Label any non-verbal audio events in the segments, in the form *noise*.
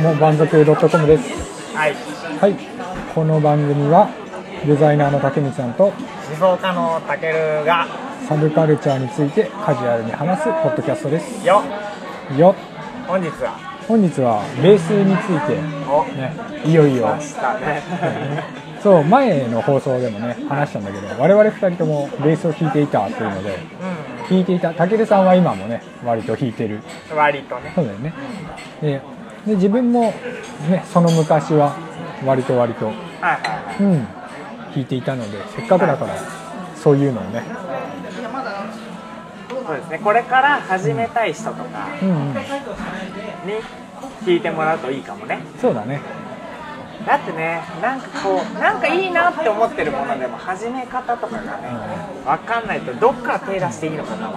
どうも万族 .com です。はい。はい。この番組はデザイナーの竹光さんと思想家のたけるがサブカルチャーについてカジュアルに話すポッドキャストです。よ。よ。本日は。本日はベースについてお。ねいよいよ。*laughs* そう前の放送でもね話したんだけど我々2人ともベースを弾いていたというのでう弾いていた武さんは今もね割と弾いてる。ん割とね。そうだよね。でで自分もねその昔は割と割とうん弾いていたのでせっかくだからそういうのをね。そうですね。これから始めたい人とかに聞いてもらうといいかもね。そうだねだってねなんかこうなんかいいなって思ってるものでも始め方とかがね分かんないとどっから手出していいのかな。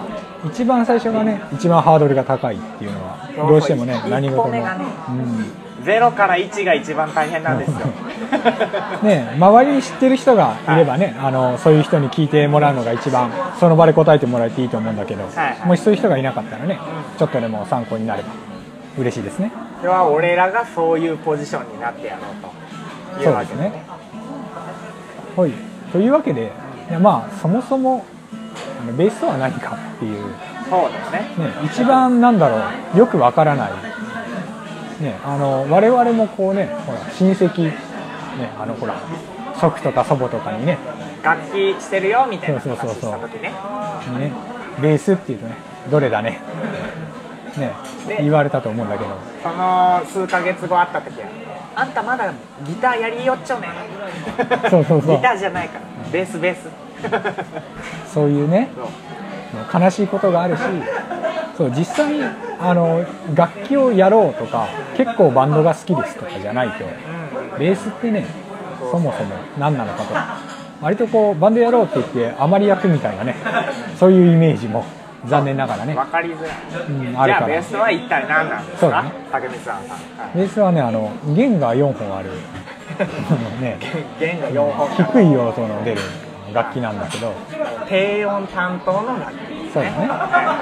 一番最初がね一番ハードルが高いっていうのはどうしてもね何事も、ねうん。0から1が一番大変なんですよ。ね、周りに知ってる人がいればね、あのそういう人に聞いてもらうのが一番その場で答えてもらえていいと思うんだけど、はいはい。もしそういう人がいなかったらね、ちょっとでも参考になれば嬉しいですねそれは俺らがそういうポジションになってやろうと。いうわけですね。はい。というわけでいやまあそもそもあのベースとは何かっていう、そうですね。ね、一番なんだろう。よくわからない、ね、あの我々もこうねほら親戚、ね、あのほら祖父とか祖母とかにね。楽器してるよみたいなそうそう話そうそうした時ねにねベースっていうとねどれだねねで言われたと思うんだけど。その数ヶ月後会った時はあんたまだギターやりよっちょねそうそうそう。ギターじゃないから。ベースベース。そういうねそう。悲しいことがあるしそう実際あの楽器をやろうとか結構バンドが好きですとかじゃないとうん。ベースってねそもそも何なのかと。割とこうバンドやろうって言ってあまり役みたいなねそういうイメージも残念ながらね。分かりづらい。うんあるから。じゃあベースは一体何なんですか？そうだね。竹光さんさん、はい。ベースはねあの弦が4本ある。*laughs* ね弦が4本。低い音の出る楽器なんだけど。低音担当の楽器そうだね。はいはいは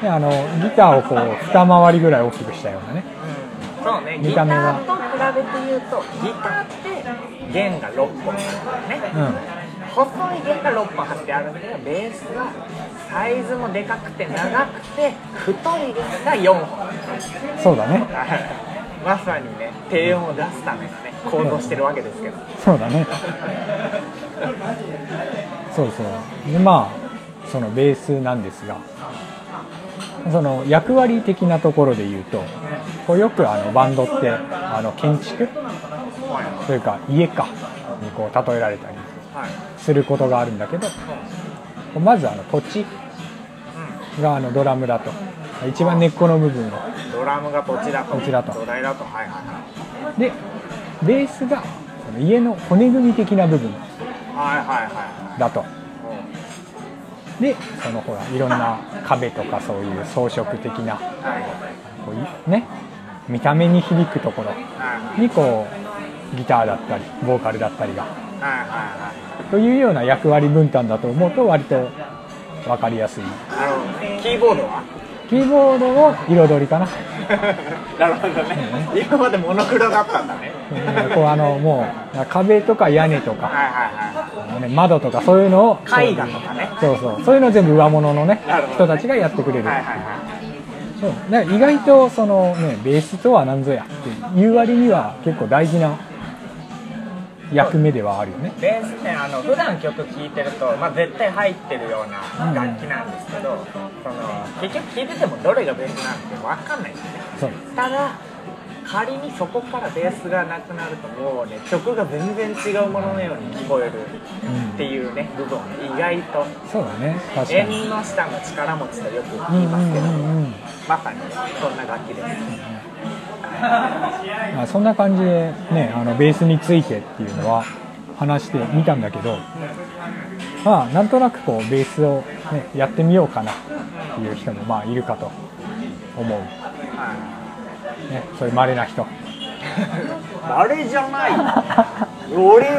いであのギターをこう二回りぐらい大きくしたようなね。うん。そうね。ギタ見た目は。ーと比べて言うとギターって弦が6本あるんだよね、うん細い弦が6本張ってあるんだけどベースはサイズもでかくて長くて太い弦が4本。そうだね。まさにね低音を出すためのね構造してるわけですけど。そうだね。そうそう。でまあそのベースなんですがその役割的なところで言うとこうよくあのバンドってあの建築？はい。というか家か。にこう例えられたり。はいすることがあるんだけどまずあの土地うがあのドラムだと。一番根っこの部分を。んドラムがこちらと。こちらと。土台だと。はいはいはい。でベースがその家の骨組み的な部分。はいはいはいはい。だと。うん。でそのほらいろんな壁とかそういう装飾的なはい。こういね見た目に響くところはいにこうギターだったりボーカルだったりがというような役割分担だと思うと割と分かりやすい。あのキーボードは？キーボードの彩りかな。*laughs* なるほどね。今までモノクロだったんだね。うん。こうあのもう壁とか屋根とか。はいはいはいあのね窓とかそういうのを絵画とかね。そうそう。そういうのを全部上物のね人たちがやってくれる。はいはいはい。そう。意外とそのねベースとは何ぞやっていう割には結構大事な役目ではあるよね。ベースってあの普段曲聴いてると、まあ、絶対入ってるような楽器なんですけど、その結局聴いててもどれがベースなんて分かんないんですね。そう。ただ仮にそこからベースがなくなるともうね曲が全然違うもののように聞こえるっていうね部分意外と。そうだね。確かに。縁の下の力持ちとよくうん言いますけど、うんうんうんまさにそんな楽器ですあそんな感じでねあのベースについてっていうのは話してみたんだけどまあなんとなくこうベースを、ね、やってみようかなっていう人もまあいるかと思う、ね、そういう稀な人。*laughs* あれじゃない。俺い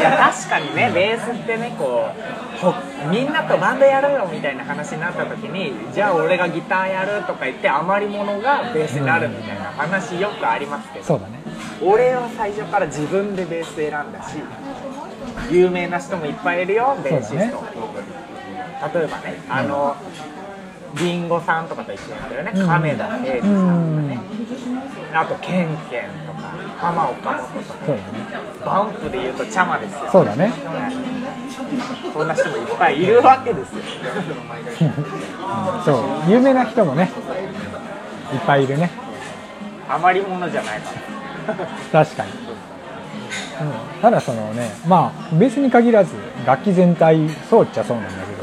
や確かにねベースってねこうほみんなとバンドやろうよみたいな話になった時にじゃあ俺がギターやるとか言って余り物がベースになるみたいな話よくありますけど、そうだね。俺は最初から自分でベース選んだし有名な人もいっぱいいるよベーシスト、例えばねあの、リンゴさんとかと一緒にやってるね、うん。亀田誠司うさんとかね、ん。あとケンケンとか浜岡本とかね。バンプでいうとチャマですよ。そうだね。そんな人もいっぱいいるわけですよ。うん。そう。有名な人もねいっぱいいるね。余り物じゃないから確かに、うん、ただそのねまあベースに限らず楽器全体そうっちゃそうなんだけど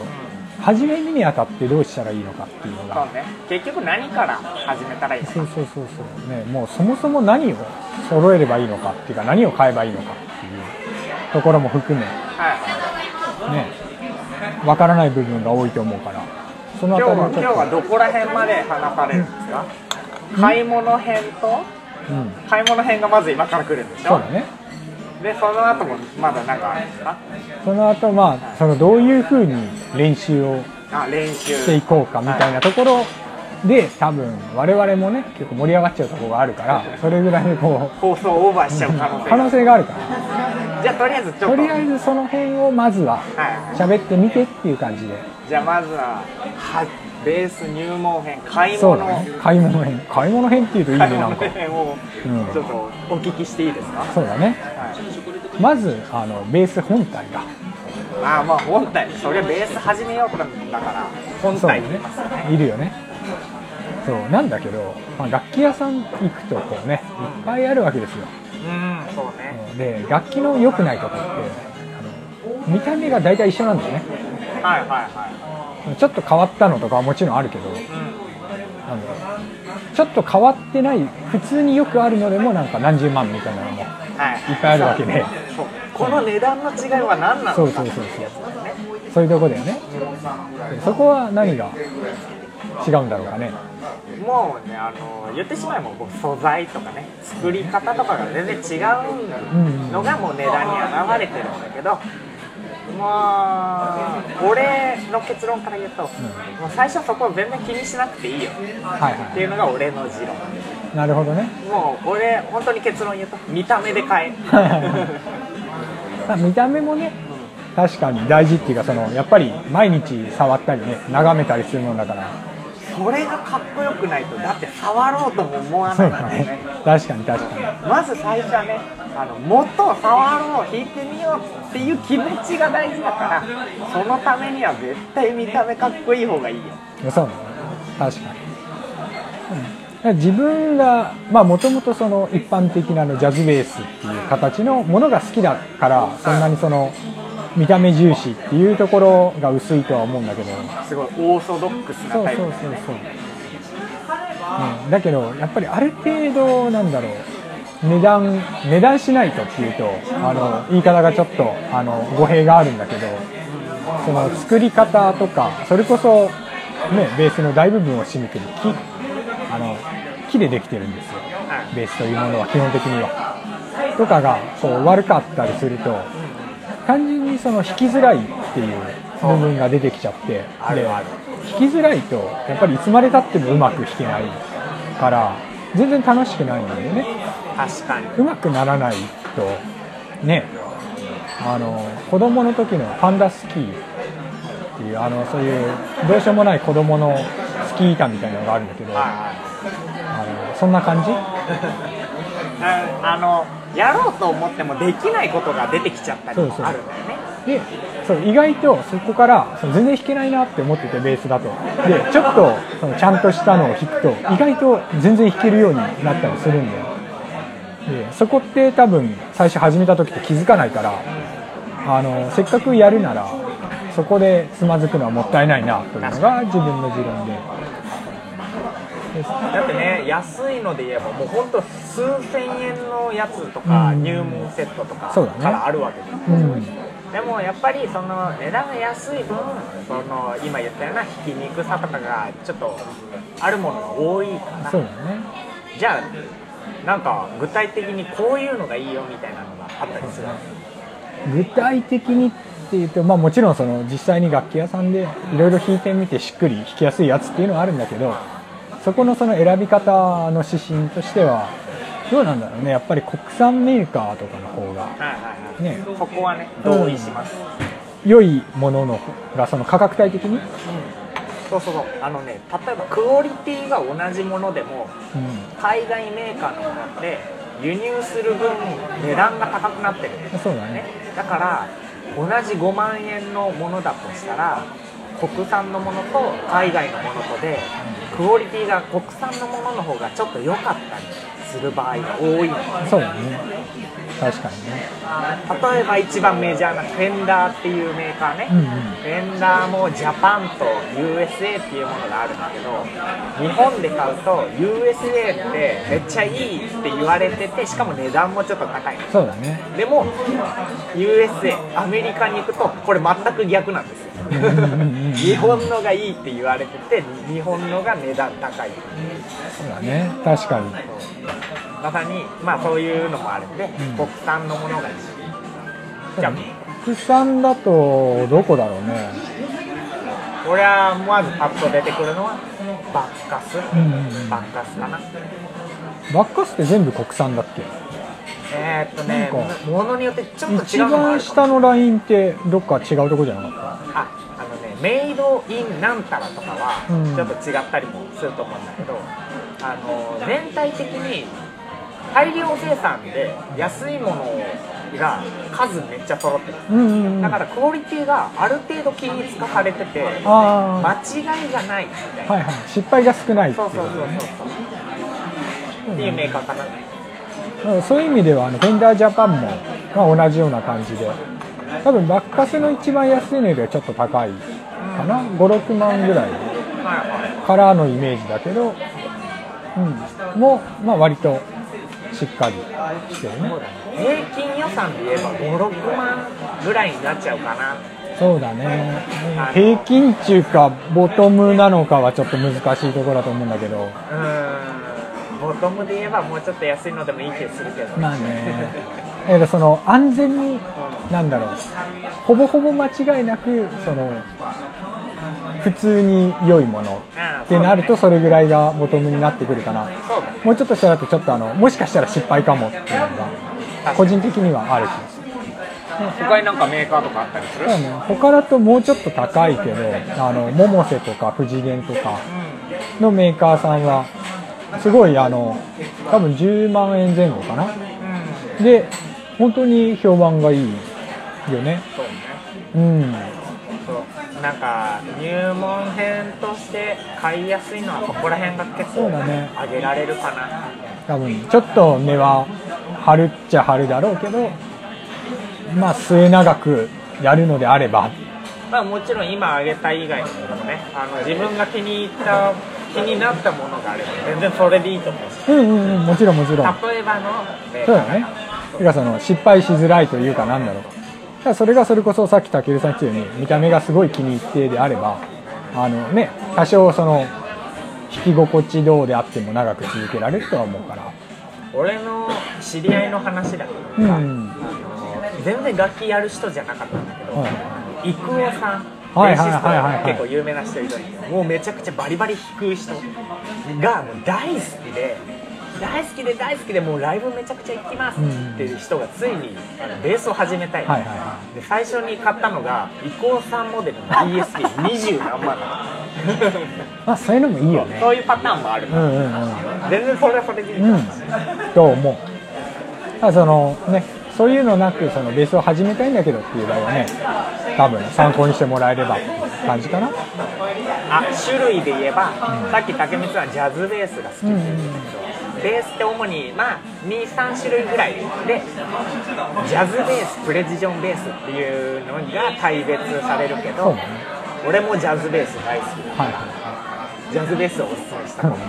初めにあたってどうしたらいいのかっていうのが。そうね。結局何から始めたらいいのか。そうそうそうそう。ねもうそもそも何を揃えればいいのかっていうか何を買えばいいのかっていうところも含め。はい。はいね。わからない部分が多いと思うから。そのあ今日は今日たりをちょっはどこら辺まで話されるんですか？買い物編とと、うん、買い物編がまず今から来るんでしょ？そうだねでその後もまだ何かあるんですか？その後まあそのどういうふうに練習をあ練習。していこうかみたいなところで多分我々もね結構盛り上がっちゃうところがあるからそれぐらいでこ放送オーバーしちゃう可能性う可能性があるから。じゃあとりあえずちょっと。とりあえずその辺をまずははい。喋ってみてっていう感じで。じゃあまずははベース入門編買い物。そうだね。買い物編。買い物編っていうといいねなんか。編をうんちょっとお聞きしていいですか、そうだね。はい。まずあのベース本体がああまあ本体。そりゃベース始めようかだから本体いりますよね。いるよね。そうなんだけど、まあ、楽器屋さん行くとこうねいっぱいあるわけですよ。うんそうね。で楽器の良くないとこってあの見た目が大体一緒なんだよね。はいはいはちょっと変わったのとかはもちろんあるけどいうん。あのちょっと変わってない普通によくあるのでもなんか何十万みたいなのもい。っはいぱいあるわけで。この値段の違いは何なのかそうそうそうそう。そういうとこだよね。でそこは何が違うんだろうかね。もうねあの言ってしまえば素材とかね作り方とかが全然違うのがもう値段に表れてるんだけどまあ俺の結論から言うと、もう最初そこ全然気にしなくていいよ。はいってはい。うのが俺の持論。いなるほどね。もう俺本当に結論言うと見た目で買え。まあ見た目もね確かに大事っていうかそのやっぱり毎日触ったりね眺めたりするもんだから。それがかっこよくないとだって触ろうとも思わないからね。ね確かに確かに。まず最初はねあの元を触ろう弾いてみようっていう気持ちが大事だからそのためには絶対見た目かっこいい方がいいよ。そうだね。確かに、うん、自分がまあもともとその一般的なあのジャズベースっていう形のものが好きだからそんなにその見た目重視っていうところが薄いとは思うんだけど。すごいオーソドックスなタイプそうそうそう、ううん、だけどやっぱりある程度なんだろう。値段値段しないとっていうとあの言い方がちょっとあの語弊があるんだけどその作り方とかそれこそ、ね、ベースの大部分を占めてる木あの木でできてるんですよ。ベースというものは基本的には。とかがこう悪かったりすると単純にその弾きづらいっていう部分が出てきちゃって。で弾きづらいとやっぱりいつまでたってもうまく弾けないから全然楽しくないんだよね。確かに。うまくならないとね。あの子供の時のパンダスキーっていうあのそういうどうしようもない子供のスキー板みたいなのがあるんだけどあのそんな感じ？あ *laughs* あのやろうと思ってもできないことが出てきちゃったりもあるんだよねでそう意外とそこからその全然弾けないなって思っててベースだと。でちょっとそのちゃんとしたのを弾くと意外と全然弾けるようになったりするんだよでそこって多分最初始めた時って気づかないからあのせっかくやるならそこでつまずくのはもったいないなというのが自分の持論で。だってね安いので言えばもうほんと数千円のやつとかうん。入門セットとかからあるわけですようんでもやっぱりその値段が安い分その今言ったような弾きにくさとかがちょっとあるものが多いからそうだね。じゃあなんか具体的にこういうのがいいよみたいなのがあったりする？具体的にっていうと、まあ、もちろんその実際に楽器屋さんでいろいろ弾いてみてしっくり弾きやすいやつっていうのはあるんだけどそこのその選び方の指針としてはどうなんだろうね。やっぱり国産メーカーとかの方が。はいね。そこはね同意します、良いもののがその価格帯的に、そうそうそう。あのね例えばクオリティが同じものでもう海外メーカーのものって輸入する分値段が高くなってる。んですん、そうだね。だから同じ5万円のものだとしたら国産のものと海外のものとでクオリティが国産のものの方がちょっと良かったりする場合が多いのそうね。確かにね。例えば一番メジャーなフェンダーっていうメーカーね、うんうん。フェンダーもジャパンと USA っていうものがあるんだけど日本で買うと USA ってめっちゃいいって言われててしかも値段もちょっと高い。のそうだね。でも USA アメリカに行くとこれ全く逆なんですよ。日本のがいいって言われてて日本のが値段高い。そうだね。確かに。まさにまあそういうのもあるんで、ん。国産のものがいいじゃあ国産だとどこだろうね。俺はまずパッと出てくるのはバッカス、うんうんうん。バッカスかな。バッカスって全部国産だっけ？えー、っとねものによってちょっと違一うのもあ番下のラインってどっか違うとこじゃなかっああのねメイドインなんたらとかはうん。ちょっと違ったりもすると思うんだけど、あの全体的に大量生産で安いものが数めっちゃ揃ってる。たうんうんうん。だからクオリティがある程度均一化されててあ間違いがないみたいな。あはいはい。失敗が少ないっていうそうそうそうそう。っていうメーカーかな。うん。そういう意味ではあのフェンダージャパンも、まあ、同じような感じで。多分バッカスの一番安いのよりはちょっと高いかな。56万ぐらい。からのイメージだけど、うん、もう、まあ、割としっかりしてるね。平均予算で言えば56万ぐらいになっちゃうかな。そうだね。平均中かボトムなのかはちょっと難しいところだと思うんだけど。うーん。ボトムで言えばもうちょっと安いのでもいい気がするけどまあね。だけどその安全になんだろう。ほぼほぼ間違いなくその普通に良いものってなるとそれぐらいがボトムになってくるかな。もうちょっとしたらとちょっとあのもしかしたら失敗かもっていうのが個人的にはある気がする。他になんかメーカーとかあったりする？ね。他だともうちょっと高いけどあの百瀬とか富士源とかのメーカーさんはすごいあの多分10万円前後かな。で本当に評判がいいよね。そうんなんか入門編として買いやすいのはここら辺が結構そうだね上げられるかな。多分ちょっと値は張るっちゃ張るだろうけどまあ末永くやるのであれば。まあもちろん今挙げた以外にもねあの自分が気に入った気になったものがあれば全然それでいいと思う。しうんうんうんもちろんもちろん。例えばのそうだね。てかその失敗しづらいというかなんだろう。だからそれがそれこそさっき武尊さん言ったように見た目がすごい気に入ってであればあのね多少その弾き心地どうであっても長く続けられるとは思うから。俺の知り合いの話だ。けどうん。さ、あの全然楽器やる人じゃなかったんだけど、はい。郁夫さん。結構有名な人いるんだけどもうめちゃくちゃバリバリ弾く人がもう大好きで大好きで大好きでもうライブめちゃくちゃ行きますっていう人がついにあのベースを始めたい,、はいはいはで最初に買ったのが郁夫さんモデルの DSP20 何万な *laughs* まあそういうのもいいよのね。そういうパターンもある、うんうんうん。全然それはそれでいい、うん、と思う。ただそのねそういうのなくそのベースを始めたいんだけどっていう場合はね多分参考にしてもらえればっていう感じかな。あ種類で言えば、さっき竹光はジャズベースが好きって言ってたけど、ベースって主にまあ23種類ぐらいでジャズベースプレジジョンベースっていうのが大別されるけど、俺もジャズベース大好き。はいはいジャズベースをおすすめした。そうだね。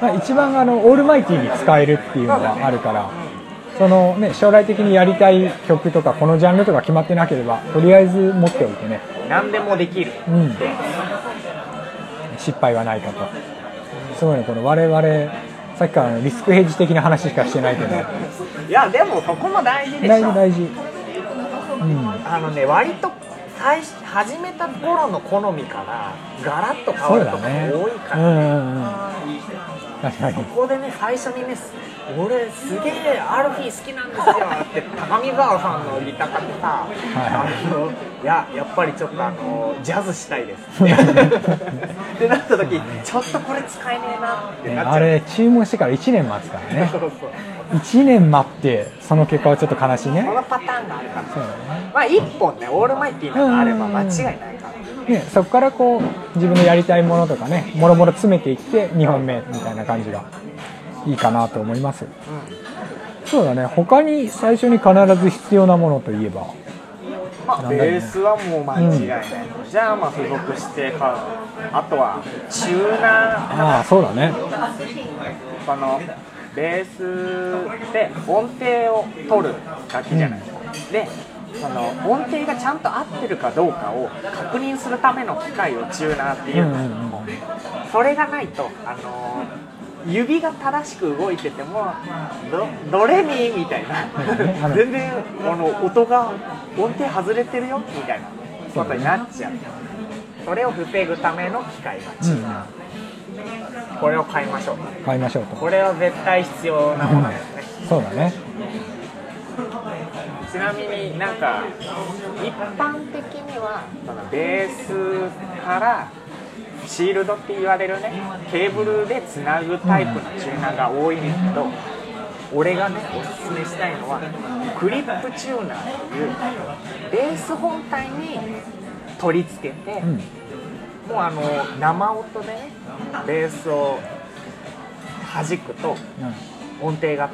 まあ一番あのオールマイティに使えるっていうのがあるからそのね将来的にやりたい曲とかこのジャンルとか決まってなければとりあえず持っておいてね。何でもできる、うん。失敗はないかと。すごいねこの我々さっきからリスクヘッジ的な話しかしてないけど。いやでもそこも大事でしょ。大事大事。うん。あのね割と最初始めた頃の好みからガラッと変わるとかだね。多いから、うんうんうん確かにここでね最初にね俺すげえアルフィー好きなんですよって高見沢さんのギター買ってさ、はい。あのいややっぱりちょっとあのジャズしたいです。*laughs* ってなった時ちょっとこれ使えねえなってなっちゃう。あれ注文してから1年待つからね。そうそう1年待ってその結果はちょっと悲しいね。このパターンがあるから。そうだねまあ一本ねオールマイティーなのがあれば間違いないから。ね、そこからこう自分のやりたいものとかねもろもろ詰めていって2本目みたいな感じがいいかなと思います。そうだね他に最初に必ず必要なものといえば。まあ、ベースはもう間違いない、じゃあまあ付属して買う。あとはチューナーああそうだね。このベースで音程を取る楽器じゃない。ですか、でその音程がちゃんと合ってるかどうかを確認するための機械をチューナーっていう。んですけども、それがないとあの指が正しく動いててもドドレミみたいな。全然あの音が音程外れてるよ？みたいな。ことになっちゃう。それを防ぐための機械がチューナー、これを買いましょう。買いましょうと。これは絶対必要なものですね。*laughs* そうだね。ちなみになんか一般的にはそのベースからシールドって言われるねケーブルでつなぐタイプのチューナーが多いんですけど俺がねおすすめしたいのはクリップチューナーっていうベース本体に取り付けて、うんもうあの生音でねベースを弾くとうん。音程が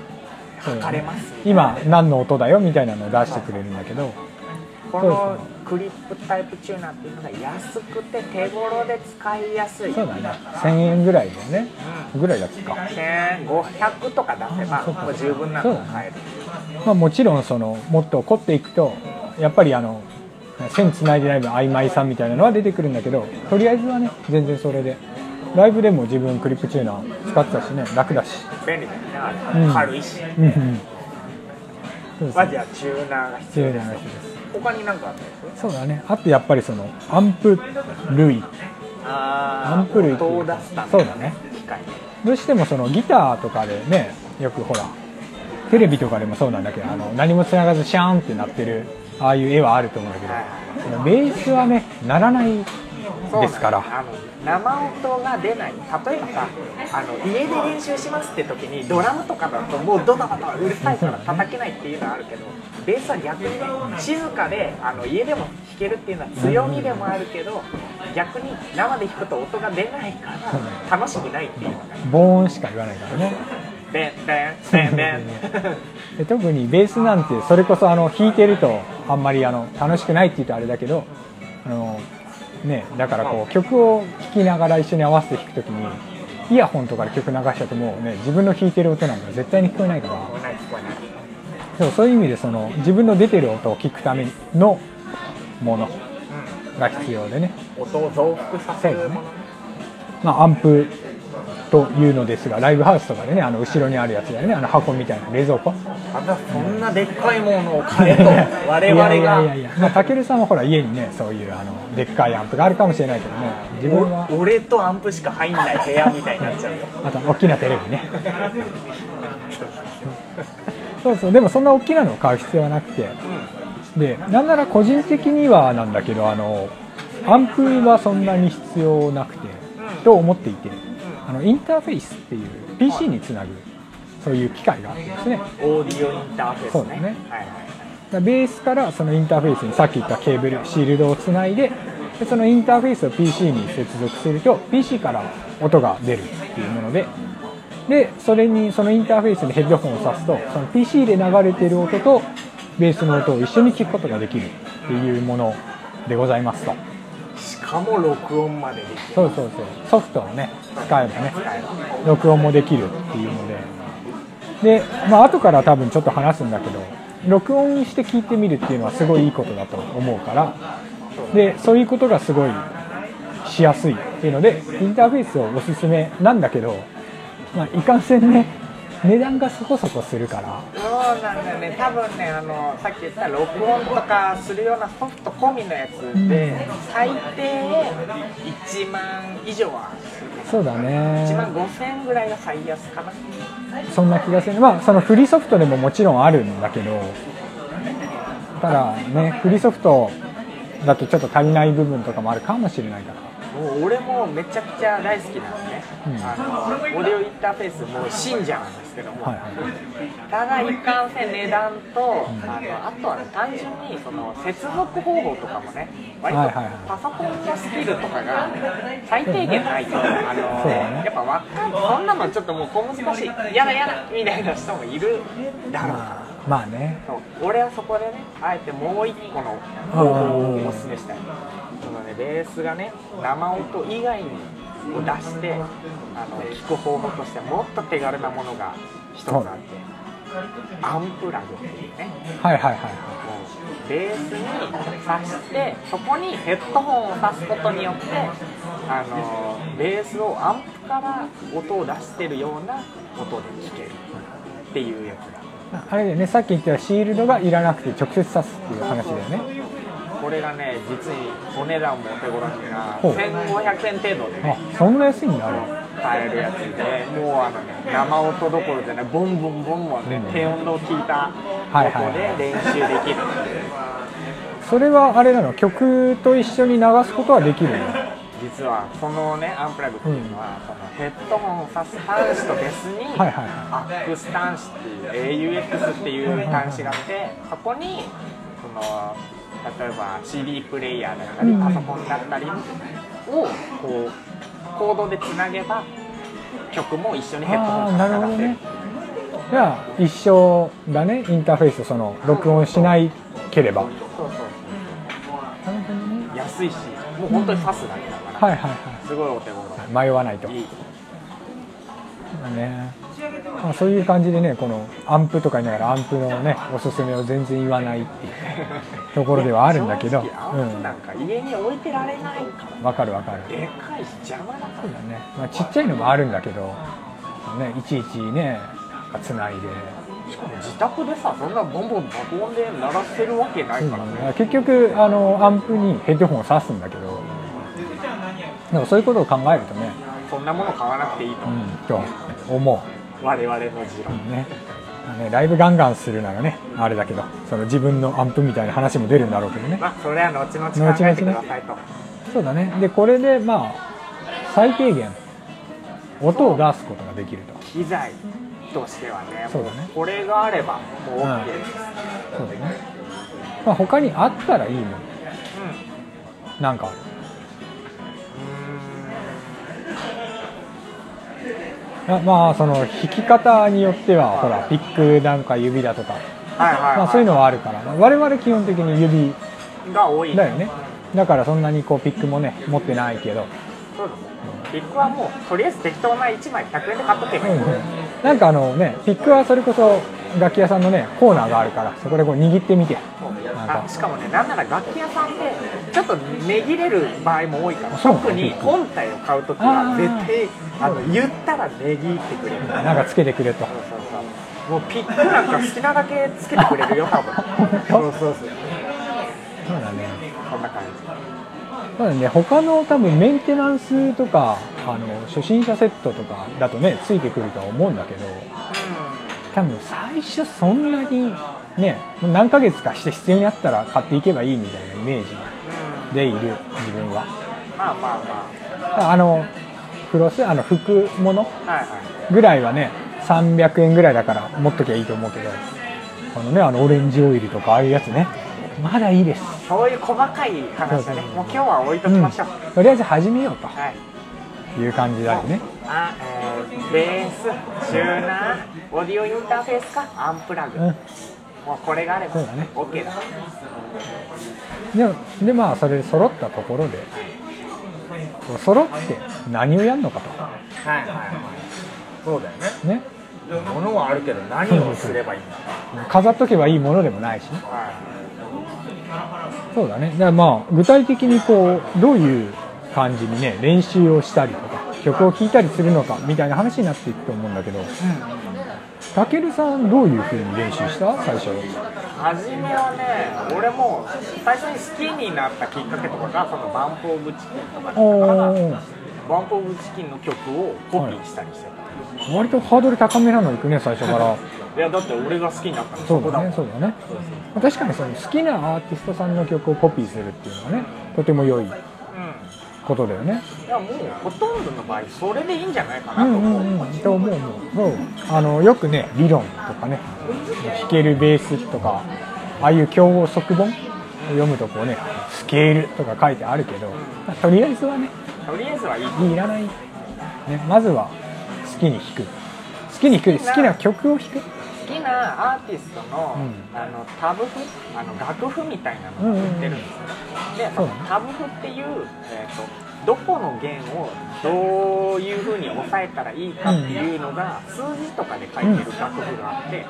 測れます。今何の音だよみたいなのを出してくれるんだけど。このクリップタイプチューナーっていうのが安くて手頃で使いやすい。そうだね。1000円ぐらいだよね。ぐらいだっけか。1500とか出せばもう十分なのを買える。まあ、もちろんそのもっと凝っていくとやっぱりあの線つないでない分曖昧さみたいなのは出てくるんだけどとりあえずはね全然それで。ライブでも自分クリップチューナー使ってたしね楽だし。便利だよねうん。軽いし。うんうん。そうです。まあじゃあチューナーが必要です。ーナーが必要です。他に何かあったすそうだね。あとやっぱりそのアンプ類。あアンプ類っていう音を出すためのそうだね。機械。どうしてもそのギターとかでねよくほらテレビとかでもそうなんだけどあの何もつながずシャーンってなってるああいう絵はあると思うんだけど、はいベースはねならないですから。あの生音が出ない。例えばさあの家で練習しますって時にドラムとかだともうドドドドうるさいから叩けないっていうのはあるけどベースは逆にね静かであの家でも弾けるっていうのは強みでもあるけど逆に生で弾くと音が出ないから楽しくないっていうのが。防音しか言わないからね。ベンベンベンベン。*laughs* で特にベースなんてそれこそあの弾いてるとあんまりあの楽しくないって言うとあれだけどあの、ね、だからこう曲を聴きながら一緒に合わせて弾くときにイヤホンとかで曲流しちゃっても、ね、自分の弾いてる音なんか絶対に聞こえないから。聞こえない聞こえないそうそういう意味でその自分の出てる音を聞くためのものが必要でね、うん。音を増幅させるもの。ね。まあ、アンプというのですがライブハウスとかでねあの後ろにあるやつだよねあの箱みたいな冷蔵庫。またそんなでっかいものを買えと我々がいやいやいや。まあたけるさんはほら家にねそういうあのでっかいアンプがあるかもしれないけどね。自分はお俺とアンプしか入んない部屋みたいになっちゃうよ。あと大きなテレビね。そうそう。でもそんな大きなのを買う必要はなくて。でなんなら個人的にはなんだけどあのアンプはそんなに必要なくて、と思っていてあのインターフェースっていう PC につなぐそういう機械があってですね。オーディオインターフェースね。そうだね。はいはいだからベースからそのインターフェースにさっき言ったケーブルシールドをつないででそのインターフェースを PC に接続すると PC から音が出るっていうものででそれにそのインターフェースにヘッドホンを挿すとその PC で流れてる音とベースの音を一緒に聞くことができるっていうものでございますとしかも録音までできる。そうそうそう。ソフトをね使えばね録音もできるっていうので。で、まあ後から多分ちょっと話すんだけど録音して聞いてみるっていうのはすごいいいことだと思うから。でそういうことがすごいしやすいっていうのでインターフェースをおすすめなんだけどまあいかんせんね値段がそこそこするから。そうなんだよね。多分ねあのさっき言った録音とかするようなソフト込みのやつで、最低1万以上はそうだ1万ね5000円ぐらいが最安かな。そんな気がする。まあそのフリーソフトでももちろんあるんだけどただねフリーソフトだとちょっと足りない部分とかもあるかもしれないからもう俺もめちゃくちゃ大好きなのね、うん。あのオーディオインターフェースもう信者なんですけども、はいはいただいかんせん値段と、あのあとはね単純にその接続方法とかもね割とパソコンのスキルとかが最低限ないと、あのね。やっぱ若いそんなのちょっともう小難しいやだやだみたいな人もいるだろうから。まあまあね。俺はそこでねあえてもう一個の方法をお勧めしたいねベースがね生音以外にを出してあの聞く方法としてもっと手軽なものが一つあってアンプラグっていうね。はいはいはいもうベースに挿してそこにヘッドホンを挿すことによってあのベースをアンプから音を出してるような音で聴けるっていうやつだ。あれだよね。さっき言ったシールドがいらなくて直接挿すっていう話だよねこれがね実にお値段もお手頃なほう。1500円程度であねそんな安いんだ。あれ買えるやつでもうあのね生音どころじゃないボンボンボンボンでうん。低温度を聞いた音で練習できる。それはあれなの？曲と一緒に流すことはできるの？実はこのねアンプラグっていうのは、そのヘッドホンを挿す端子と別に、はいはい。はいアックス端子っていう AUX っていう端子があってそこにその例えば CD プレイヤーだったりうん。パソコンだったりをこうコードでつなげば曲も一緒にヘッドホンから流せるじゃあ一緒だね。インターフェースその録音しないければ。そうそうなるほどね安いしもう本当に挿すだけだから、はいはいはすごいお手頃。い迷わないと。いい。ねまあ、そういう感じでねこのアンプとか言いながらアンプのねおすすめを全然言わないっていう *laughs* ところではあるんだけど正直アンプなんか家に置いてられないから。うんわかるわかる。でかいし邪魔だかそうだね、まあ、ちっちゃいのもあるんだけどねいちいちねなんかつないで。らしかも自宅でさそんなボンボン爆音で鳴らせるわけないからね、結局あのアンプにヘッドホンを挿すんだけどでもそういうことを考えるとね、そんなもの買わなくていいと、うん、と思我々の持論、う、ね。まあねライブガンガンするならねあれだけどその自分のアンプみたいな話も出るんだろうけどね。まあそれは後々考えてくださいと、そうだね。でこれでまあ最低限音を出すことができると。機材としてはねそうだね。もうこれがあればもう OK です、そうだね、まあ、他にあったらいいもの。うん。なんかあるまあその弾き方によってはほらピックなんか指だとか、まあ、そういうのはあるから我々基本的に指が多い。だよね。だからそんなにこうピックもね持ってないけど、そうですピックはもうとりあえず適当な1枚100円で買っとけ。ばいい、うん。なんかあのねピックはそれこそ楽器屋さんのねコーナーがあるからそこでこう握ってみて。なんか。あしかもねなんなら楽器屋さんってちょっと値切れる場合も多いから特に本体を買う時は絶対あの言ったら値切ってくれる。なんかつけてくれと。そうそうそう。もうピックなんか好きなだけつけてくれるよ多分。*laughs* そうそうそう。そうだね。こんな感じ。まだね。他の多分メンテナンスとかあの初心者セットとかだとねついてくるとは思うんだけど多分最初そんなにね何ヶ月かして必要になったら買っていけばいいみたいなイメージでいる自分は。まあまあまあのフロスあの服物ぐらいはね300円ぐらいだから持っときゃいいと思うけどあのねあのオレンジオイルとかああいうやつね。まだいいです。そういう細かい話はね。もう今日は置いときましょう、うん。とりあえず始めようはい。という感じだよね。あ、えー、ベース、チューナー、オーディオインターフェースかアンプラグ、うん。もうこれがあればそうだね。OK だ。ででまあそれ揃ったところで揃って何をやるのかと。はいはいはい。そうだよね。ね。物はあるけど何をすればいいんだ。飾っとけばいいものでもないしね。はそうだね。だからまあ具体的にこうどういう感じにね練習をしたりとか曲を聴いたりするのかみたいな話になっていくと思うんだけどたけるさんどういうふうに練習した？最初。初めはね俺も最初に好きになったきっかけとかがそのバンプ・オブ・チキンとかだったからバンプ・オブ・チキンの曲をコピーしたりしてた、割とハードル高めなの行くね最初から。*laughs* い、やだって俺が好きになったのそうだねそうだね。確かにその好きなアーティストさんの曲をコピーするっていうのはねとても良い。うんことだよね。いやもうほとんどの場合それでいいんじゃないかうなと思う、んうんうん。と思う思う。あのよくね理論とかね弾けるベースとかああいう教則本を読むとこうねスケールとか書いてあるけど、まあとりあえずはねとりあえずはいい。いらない、ね、まずは好きに弾く。好きに弾く好きな曲を弾く好きなアーティストの,、うん。あのタブ譜あの楽譜みたいなのを売ってるんですよ。ね、でそうだねタブ譜っていう、えー、とどこの弦をどういうふうに押さえたらいいかっていうのが数字とかで書いてる楽譜があって、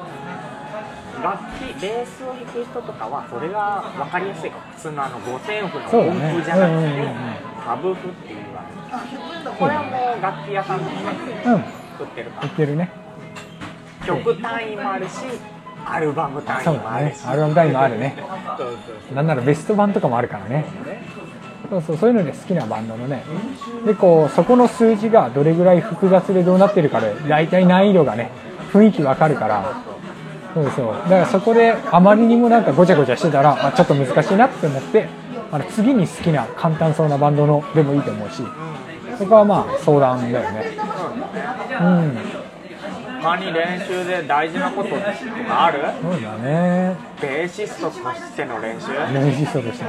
楽器ベースを弾く人とかはそれが分かりやすいかも。普通のあの五線譜の音符じゃなくて、タブ譜っていうあのこれはもう楽器屋さんとかでうん。作ってるから。いけるね曲単位もあるしアルバム単位もあるし、ね。アルバム単位もあるね。なんならベスト版とかもあるからね。そうそう。そういうので好きなバンドのね。でこうそこの数字がどれぐらい複雑でどうなってるかで大体難易度がね雰囲気わかるから。そうそう。だからそこであまりにもなんかごちゃごちゃしてたらあちょっと難しいなって思ってあの次に好きな簡単そうなバンドのでもいいと思うし。そこはまあ相談だよね。うん。他に練習で大事なこととかある？そうだね。ベーシストとしての練習？練習として。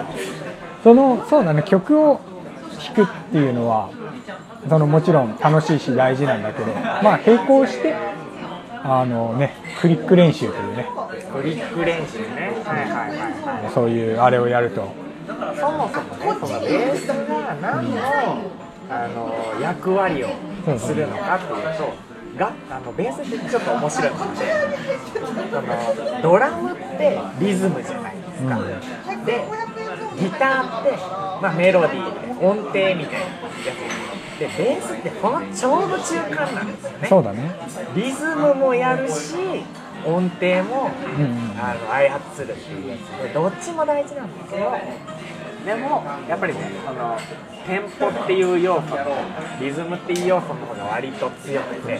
そのそうだね。曲を弾くっていうのはそのもちろん楽しいし大事なんだけどまあ並行してあのねクリック練習というね。クリック練習ね。はいはいはいはい。そういうあれをやると。そもそもねそのベースが何のあの役割をするのかっていうとがあのベースってちょっと面白い。ものでそのドラムってリズムじゃないですか、でギターって、まあ、メロディーで音程みたいなやつ。でベースってこのちょうど中間なんですよね。そうだね。リズムもやるし音程も、うんうんあの開発するっていうやつ。でどっちも大事なんですけどでもやっぱりねそのテンポっていう要素とリズムっていう要素の方が割と強くて。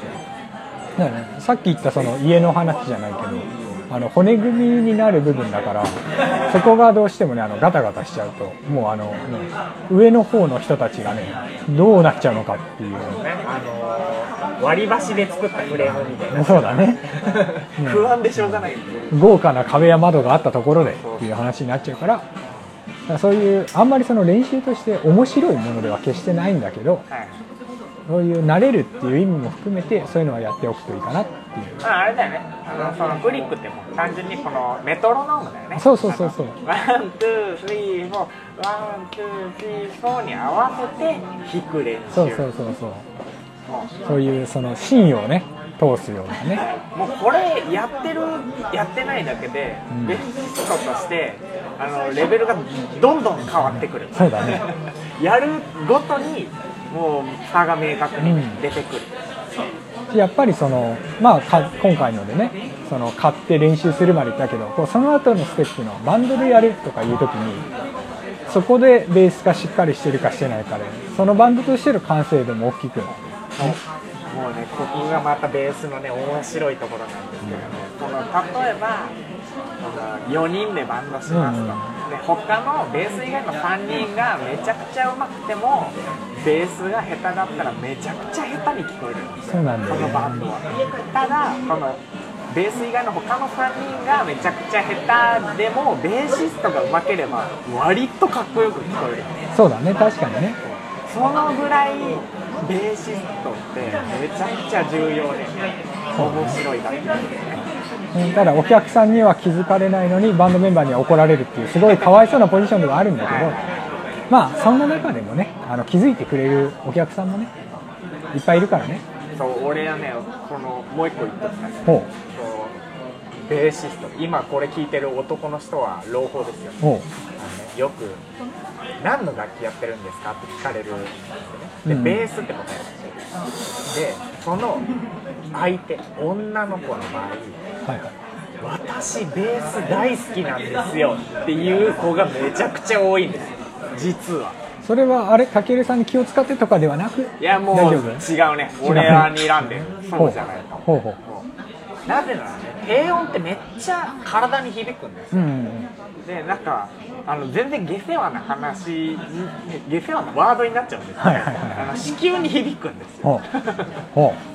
だよね。さっき言ったその家の話じゃないけどあの骨組みになる部分だからそこがどうしてもねあのガタガタしちゃうともうあの、ね上の方の人たちがねどうなっちゃうのかっていう。ねあの割り箸で作ったフレームみたいな。そうだね。*laughs* 不安でしょうがない。豪華な壁や窓があったところでっていう話になっちゃうからそういうあんまりその練習として面白いものでは決してないんだけどはい。そういう慣れるっていう意味も含めてそういうのはやっておくといいかなっていう。まあ、あれだよね。あのそのクリックってもう単純にこのメトロノームだよね。そうそうそうそう。 One, two, three, four。One, two, three, four に合わせて弾く練習。そうそうそうそう。もそういうその芯をね通すようなね。うもうこれやってるやってないだけで、ん。ベーシストとしてあのレベルがどんどん変わってくる。そうだね。やるごとにもう差が明確に出てくる、やっぱりそのまあか今回のでねその買って練習するまで言ったけどこうその後のステップのバンドでやるとかいう時にそこでベースがしっかりしてるかしてないかでそのバンドとしての完成度も大きくなるもうねここがまたベースのね面白いところなんですけどね、この例えばその4人でバンドしますと、うんで他のベース以外の3人がめちゃくちゃ上手くてもベースが下手だったらめちゃくちゃ下手に聞こえるんですよ。そうなんだよ。ねこのバンドは。ただこのベース以外の他の3人がめちゃくちゃ下手でもベーシストが上手ければ割とかっこよく聞こえる。そうだね確かにね。そのぐらいベーシストってめちゃくちゃ重要で面白い楽器ただお客さんには気づかれないのにバンドメンバーには怒られるっていうすごいかわいそうなポジションではあるんだけどまあそんな中でもねあの気づいてくれるお客さんもねいっぱいいるからね。そう俺はねこのもう一個言っときたいほそうベーシスト。今これ聞いてる男の人は朗報ですよ。ねよく何の楽器やってるんですかって聞かれるんですよねで、うん。ベースって答えるんですよでその相手女の子の場合はいはい。私ベース大好きなんですよっていう子がめちゃくちゃ多いんですよ。実は。それはあれたけるさんに気を使ってとかではなくいやもう違うね。俺は睨んでるそうじゃないと。ほうほうなぜならね低音ってめっちゃ体に響くんですよ。うんでなんかあの全然下世話な話に下世話なワードになっちゃうんですよ、はいはいはい。あの子宮に響くんですよ。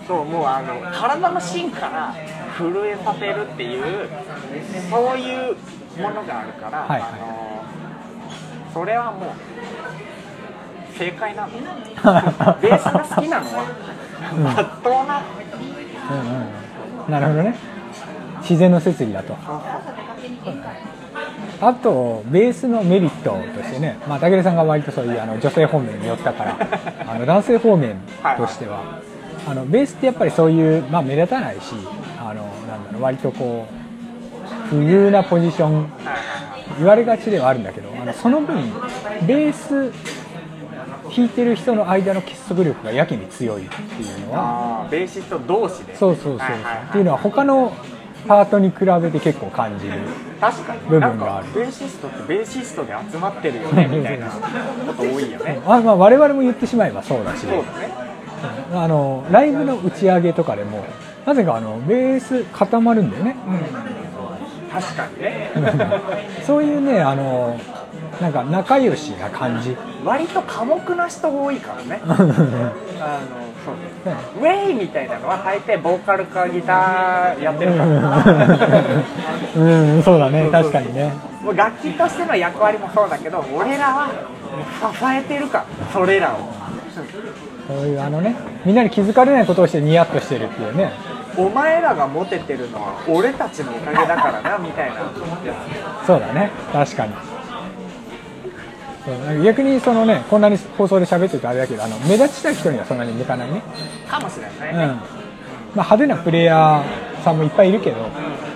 そうもうあの体の芯から震えさせるっていうそういうものがあるから、はいはい。あのそれはもう正解なの。*laughs* ベースが好きなのはうん。まっとうな、う、うんうんうん、なるほどね。自然の摂理だとあとベースのメリットとしてね、まあ、武さんが割とそういうあの女性方面に寄ったから *laughs* あの男性方面としては、あのベースってやっぱりそういう、まあ、目立たないしあのなんだろう割とこう不遇なポジション言われがちではあるんだけどあのその分ベース弾いてる人の間の結束力がやけに強いっていうのはベーシスト同士で。そうそうそうそう、はいはいはい。っていうのは他のパートに比べて結構感じる確かに。部分がある。かベーシストってベーシストで集まってるよねみたいな。こと多いよね。あ、まあ、我々も言ってしまえばそうだし。そうだね。あのライブの打ち上げとかでもなぜかあのベース固まるんだよね。確かにね。そういうねあのなんか仲良しな感じ。割と寡黙な人多いからね。あのそう。ウェイみたいなのは大抵ボーカルかギターやってるから。うんそうだね。そうそう。確かにね。もう楽器としての役割もそうだけど俺らは支えてるからそれらを。そういうあのねみんなに気づかれないことをしてニヤッとしてるっていうね。お前らがモテてるのは俺たちのおかげだからなみたいな。そうだね。確かに逆にそのねこんなに放送で喋ってるとあれだけどあの目立ちたい人にはそんなに向かないね。かもしれうんないね、まあ、派手なプレイヤーさんもいっぱいいるけど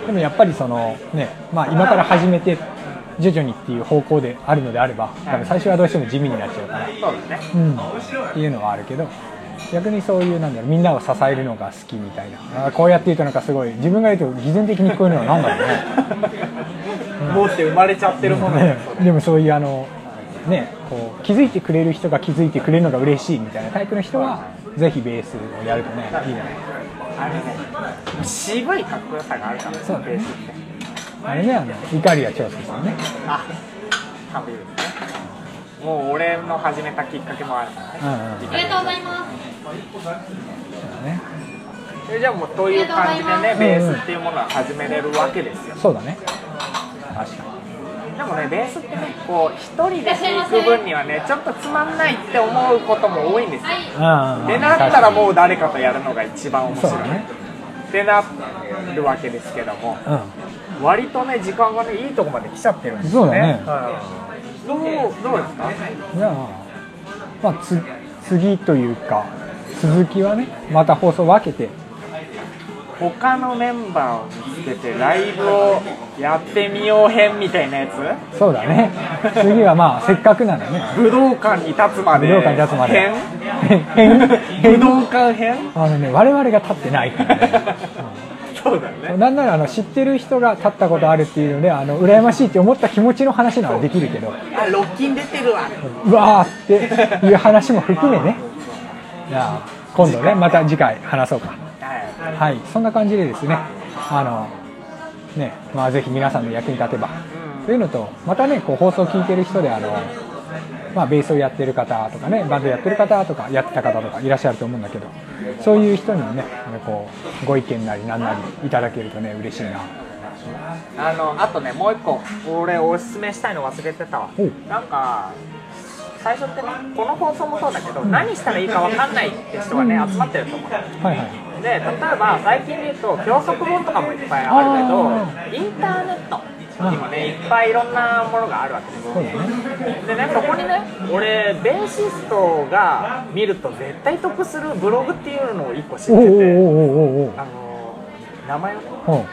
でもやっぱりそのね、まあ、今から始めて徐々にっていう方向であるのであれば多分最初はどうしても地味になっちゃうから、そうだね。うん、っていうのはあるけど逆にそういうなんだろうみんなを支えるのが好きみたいな。あーこうやって言うとなんかすごい自分が言うと偽善的に聞こえるのは何だろうね。持って生まれちゃってるものねでもそういうあのねこう気づいてくれる人が気づいてくれるのが嬉しいみたいなタイプの人はぜひベースをやるとねいいねあれね渋いかっこよさがあるからそうベースって。あれねあの怒りや長介さんね。あ完璧ですね。もう俺の始めたきっかけもあるからね。うんうん。ありがとうございます。そうだねえじゃあもうそういう感じでねベースっていうものは始めれるわけですよ。そうだね。確かでもねベースってねこう一人で弾く分にはねちょっとつまんないって思うことも多いんですよ。でなったらもう誰かとやるのが一番面白い。ね。ってなるわけですけどもうん。割とね時間がねいいとこまで来ちゃってるんですよね。どうどうですか？じゃあまあつ次というか続きはねまた放送分けて他のメンバーを見つけてライブをやってみよう編みたいなやつ？そうだね。次はまあ *laughs* せっかくならね。武道館に立つまで。武道館に立つまで。編？変武変道館編？あのね我々が立ってないからね、*laughs* そうだね。うんなんならあの知ってる人が立ったことあるっていうのであの羨ましいって思った気持ちの話ならできるけど。あロッキン出てるわ。うわーっていう話も含めね。じゃあ今度ねまた次回話そうかはい。はい。そんな感じでですねあのねまあぜひ皆さんの役に立てば。というのとまたねこう放送を聞いてる人であのまあ、ベースをやってる方とかねバンドやってる方とかやってた方とかいらっしゃると思うんだけどそういう人にもねこうご意見なりなんなりいただけるとね嬉しいな。あのあとねもう一個俺おすすめしたいの忘れてたわ。なんか最初ってねこの放送もそうだけど、何したらいいかわかんないって人がね集まってると思う。はいはい。で例えば最近で言うと教則本とかもいっぱいあるけどインターネットにもねいっぱいいろんなものがあるわけですそうだね。でねそこにね俺ベーシストが見ると絶対得するブログっていうのを1個知っててあの名前をねお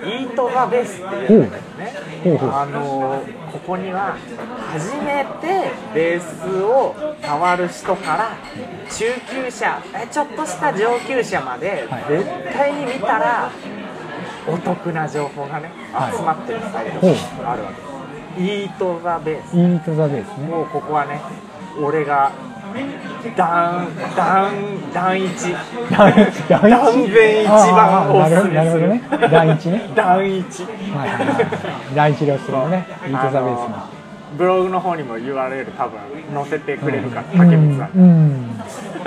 イート・ザ・ベースっていうんだけどね。あのここには初めてベースを触る人から中級者えちょっとした上級者まではい絶対に見たらお得な情報がねはい集まってるサイトがあるわけイート・ザ・ベース。イート・ザ・ベースね。もうここはね俺が断断断一断一断一断然一番おすすめす。るなるほどね。断一ね。断一はいはいはい。第一ロスのねイート・ザ・ベースの。ブログの方にも URL 多分載せてくれるからうん。竹光さんうん。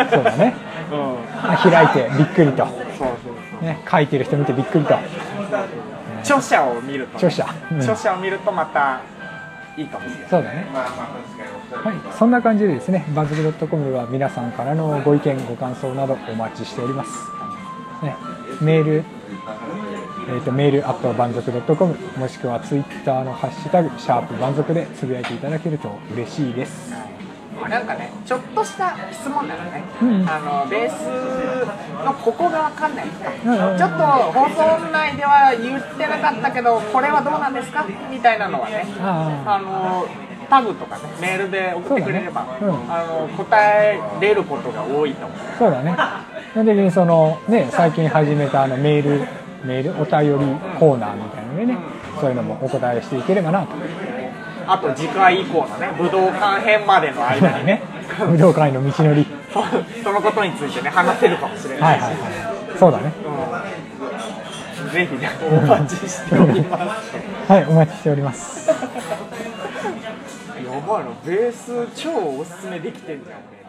そうだね。うん。あ開いてびっくりと、そうそうそう。ね、書いてる人見てびっくりと。著者を見るとね、著者。うん。著者を見るとまたいいかもしれない。そうだね。はい。そんな感じでですねバズル .com では皆さんからのご意見ご感想などお待ちしております、ね、メールえー、とメールアットバン族 .com もしくはツイッターのハッシュタグシャープバン族でつぶやいていただけると嬉しいですなんかねちょっとした質問なのね、うん。あのベースのここが分かんないとか、うんちょっと放送内では言ってなかったけどこれはどうなんですか？みたいなのはねああ。のタグとかねメールで送ってくれれば、ね。うん。あの答えれることが多いと思う。そうだね。基本的にそのね最近始めたあのメールメールお便りコーナーみたいなのでねそういうのもお答えしていければなとあと次回以降のね武道館編までの間にね。*laughs* 武道会の道のり。そそのことについてね話せるかもしれないし、はいはいはい。そうだね。うん。ぜひねお待ちしております。はいお待ちしております。*laughs* やばいなベース超おすすめできてんじゃん。俺